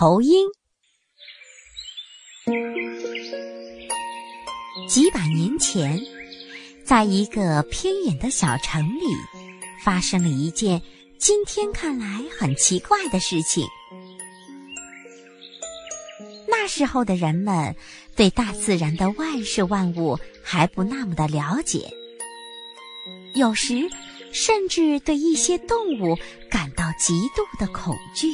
头鹰。几百年前，在一个偏远的小城里，发生了一件今天看来很奇怪的事情。那时候的人们对大自然的万事万物还不那么的了解，有时甚至对一些动物感到极度的恐惧。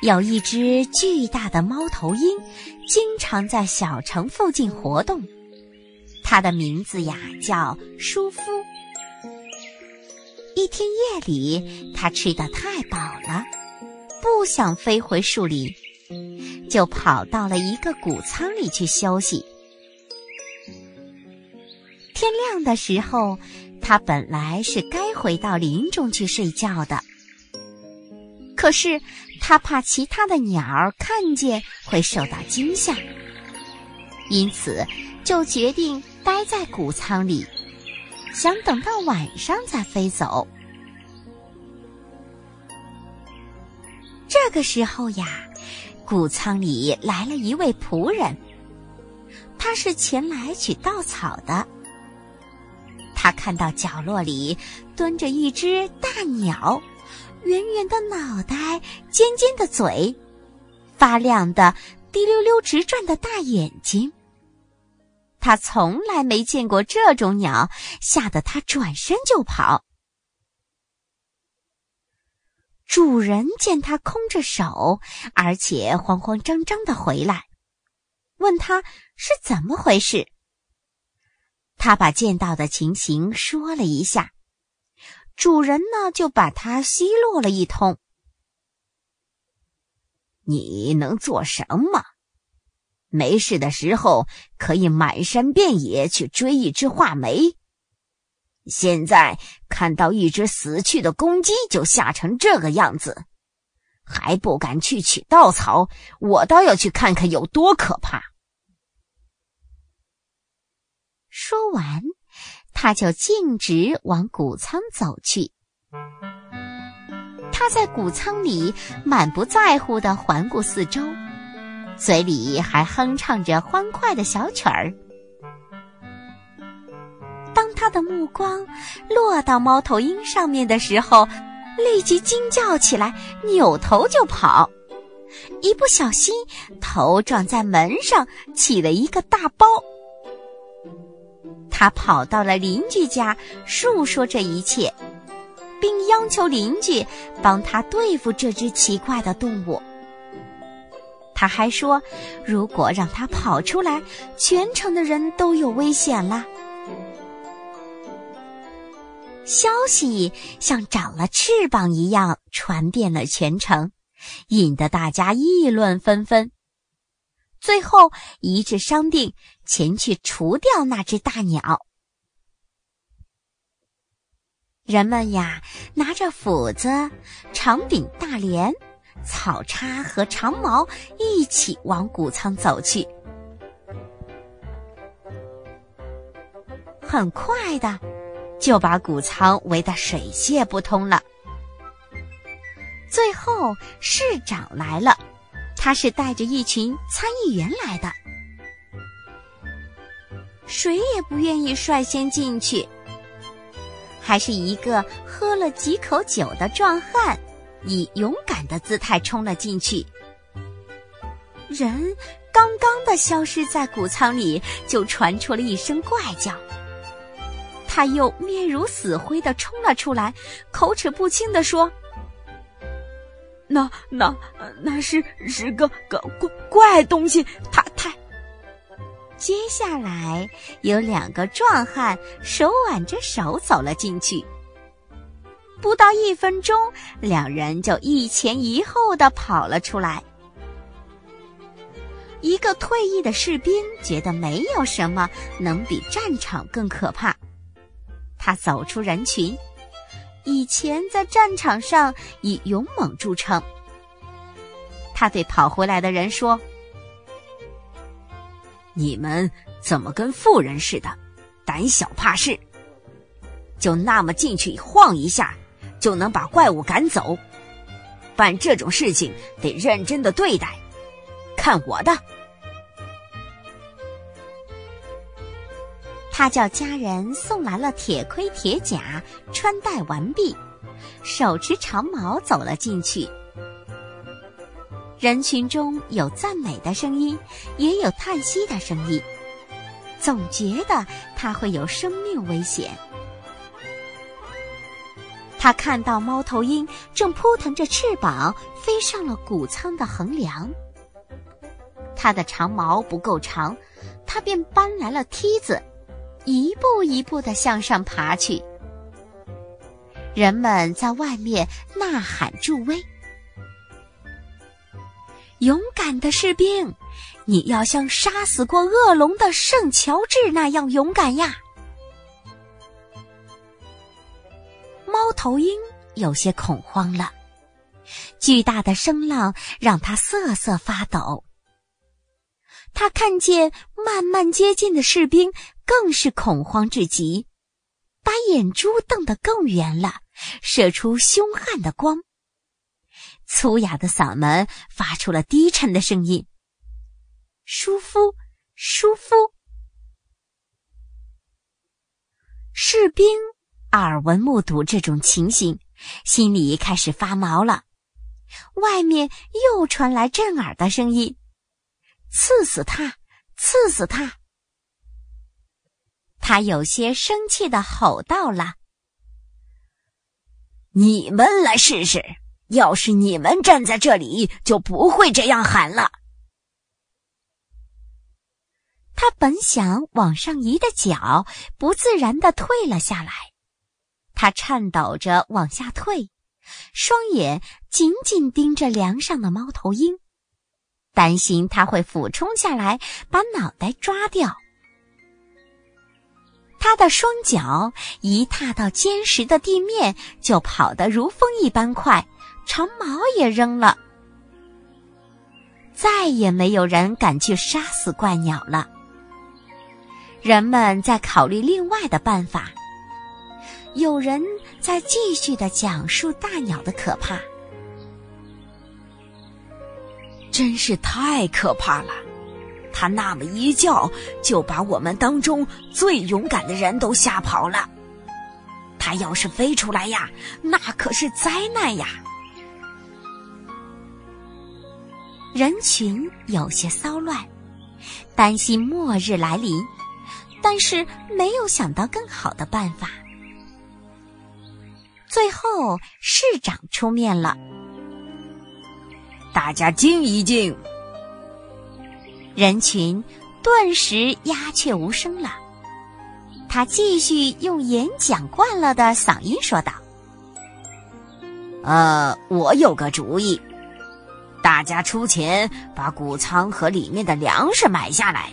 有一只巨大的猫头鹰，经常在小城附近活动。它的名字呀叫舒夫。一天夜里，它吃得太饱了，不想飞回树林，就跑到了一个谷仓里去休息。天亮的时候，它本来是该回到林中去睡觉的。可是，他怕其他的鸟儿看见会受到惊吓，因此就决定待在谷仓里，想等到晚上再飞走。这个时候呀，谷仓里来了一位仆人，他是前来取稻草的。他看到角落里蹲着一只大鸟。圆圆的脑袋，尖尖的嘴，发亮的滴溜溜直转的大眼睛。他从来没见过这种鸟，吓得他转身就跑。主人见他空着手，而且慌慌张张的回来，问他是怎么回事。他把见到的情形说了一下。主人呢，就把它奚落了一通。你能做什么？没事的时候可以满山遍野去追一只画眉，现在看到一只死去的公鸡就吓成这个样子，还不敢去取稻草，我倒要去看看有多可怕。说完。他就径直往谷仓走去。他在谷仓里满不在乎的环顾四周，嘴里还哼唱着欢快的小曲儿。当他的目光落到猫头鹰上面的时候，立即惊叫起来，扭头就跑，一不小心头撞在门上，起了一个大包。他跑到了邻居家，述说这一切，并央求邻居帮他对付这只奇怪的动物。他还说，如果让他跑出来，全城的人都有危险了。消息像长了翅膀一样传遍了全城，引得大家议论纷纷。最后一致商定前去除掉那只大鸟。人们呀，拿着斧子、长柄大镰、草叉和长矛，一起往谷仓走去。很快的，就把谷仓围得水泄不通了。最后，市长来了。他是带着一群参议员来的，谁也不愿意率先进去。还是一个喝了几口酒的壮汉，以勇敢的姿态冲了进去。人刚刚的消失在谷仓里，就传出了一声怪叫。他又面如死灰的冲了出来，口齿不清的说。那那那是是个个怪怪东西，它太。接下来有两个壮汉手挽着手走了进去。不到一分钟，两人就一前一后的跑了出来。一个退役的士兵觉得没有什么能比战场更可怕，他走出人群。以前在战场上以勇猛著称。他对跑回来的人说：“你们怎么跟妇人似的，胆小怕事？就那么进去晃一下，就能把怪物赶走？办这种事情得认真的对待。看我的！他叫家人送来了铁盔铁甲，穿戴完毕，手持长矛走了进去。人群中有赞美的声音，也有叹息的声音，总觉得他会有生命危险。他看到猫头鹰正扑腾着翅膀飞上了谷仓的横梁。他的长毛不够长，他便搬来了梯子，一步一步的向上爬去。人们在外面呐喊助威。勇敢的士兵，你要像杀死过恶龙的圣乔治那样勇敢呀！猫头鹰有些恐慌了，巨大的声浪让他瑟瑟发抖。他看见慢慢接近的士兵，更是恐慌至极，把眼珠瞪得更圆了，射出凶悍的光。粗哑的嗓门发出了低沉的声音：“舒夫，舒夫。”士兵耳闻目睹这种情形，心里开始发毛了。外面又传来震耳的声音：“刺死他，刺死他！”他有些生气的吼道了：“你们来试试！”要是你们站在这里，就不会这样喊了。他本想往上移的脚，不自然的退了下来。他颤抖着往下退，双眼紧紧盯着梁上的猫头鹰，担心它会俯冲下来把脑袋抓掉。他的双脚一踏到坚实的地面，就跑得如风一般快。长矛也扔了，再也没有人敢去杀死怪鸟了。人们在考虑另外的办法，有人在继续的讲述大鸟的可怕。真是太可怕了！他那么一叫，就把我们当中最勇敢的人都吓跑了。他要是飞出来呀，那可是灾难呀！人群有些骚乱，担心末日来临，但是没有想到更好的办法。最后，市长出面了，大家静一静。人群顿时鸦雀无声了。他继续用演讲惯了的嗓音说道：“呃，我有个主意。”大家出钱把谷仓和里面的粮食买下来，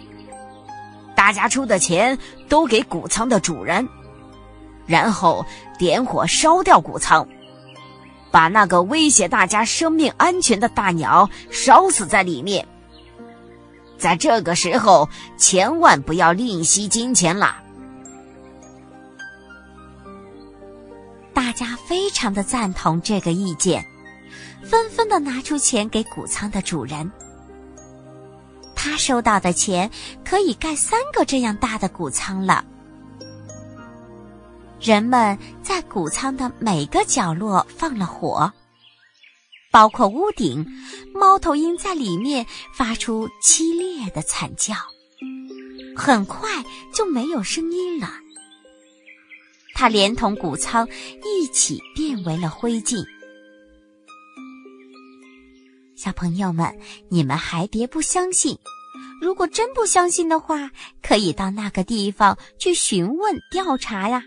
大家出的钱都给谷仓的主人，然后点火烧掉谷仓，把那个威胁大家生命安全的大鸟烧死在里面。在这个时候，千万不要吝惜金钱啦！大家非常的赞同这个意见。纷纷的拿出钱给谷仓的主人，他收到的钱可以盖三个这样大的谷仓了。人们在谷仓的每个角落放了火，包括屋顶。猫头鹰在里面发出凄烈的惨叫，很快就没有声音了。它连同谷仓一起变为了灰烬。小朋友们，你们还别不相信。如果真不相信的话，可以到那个地方去询问调查呀。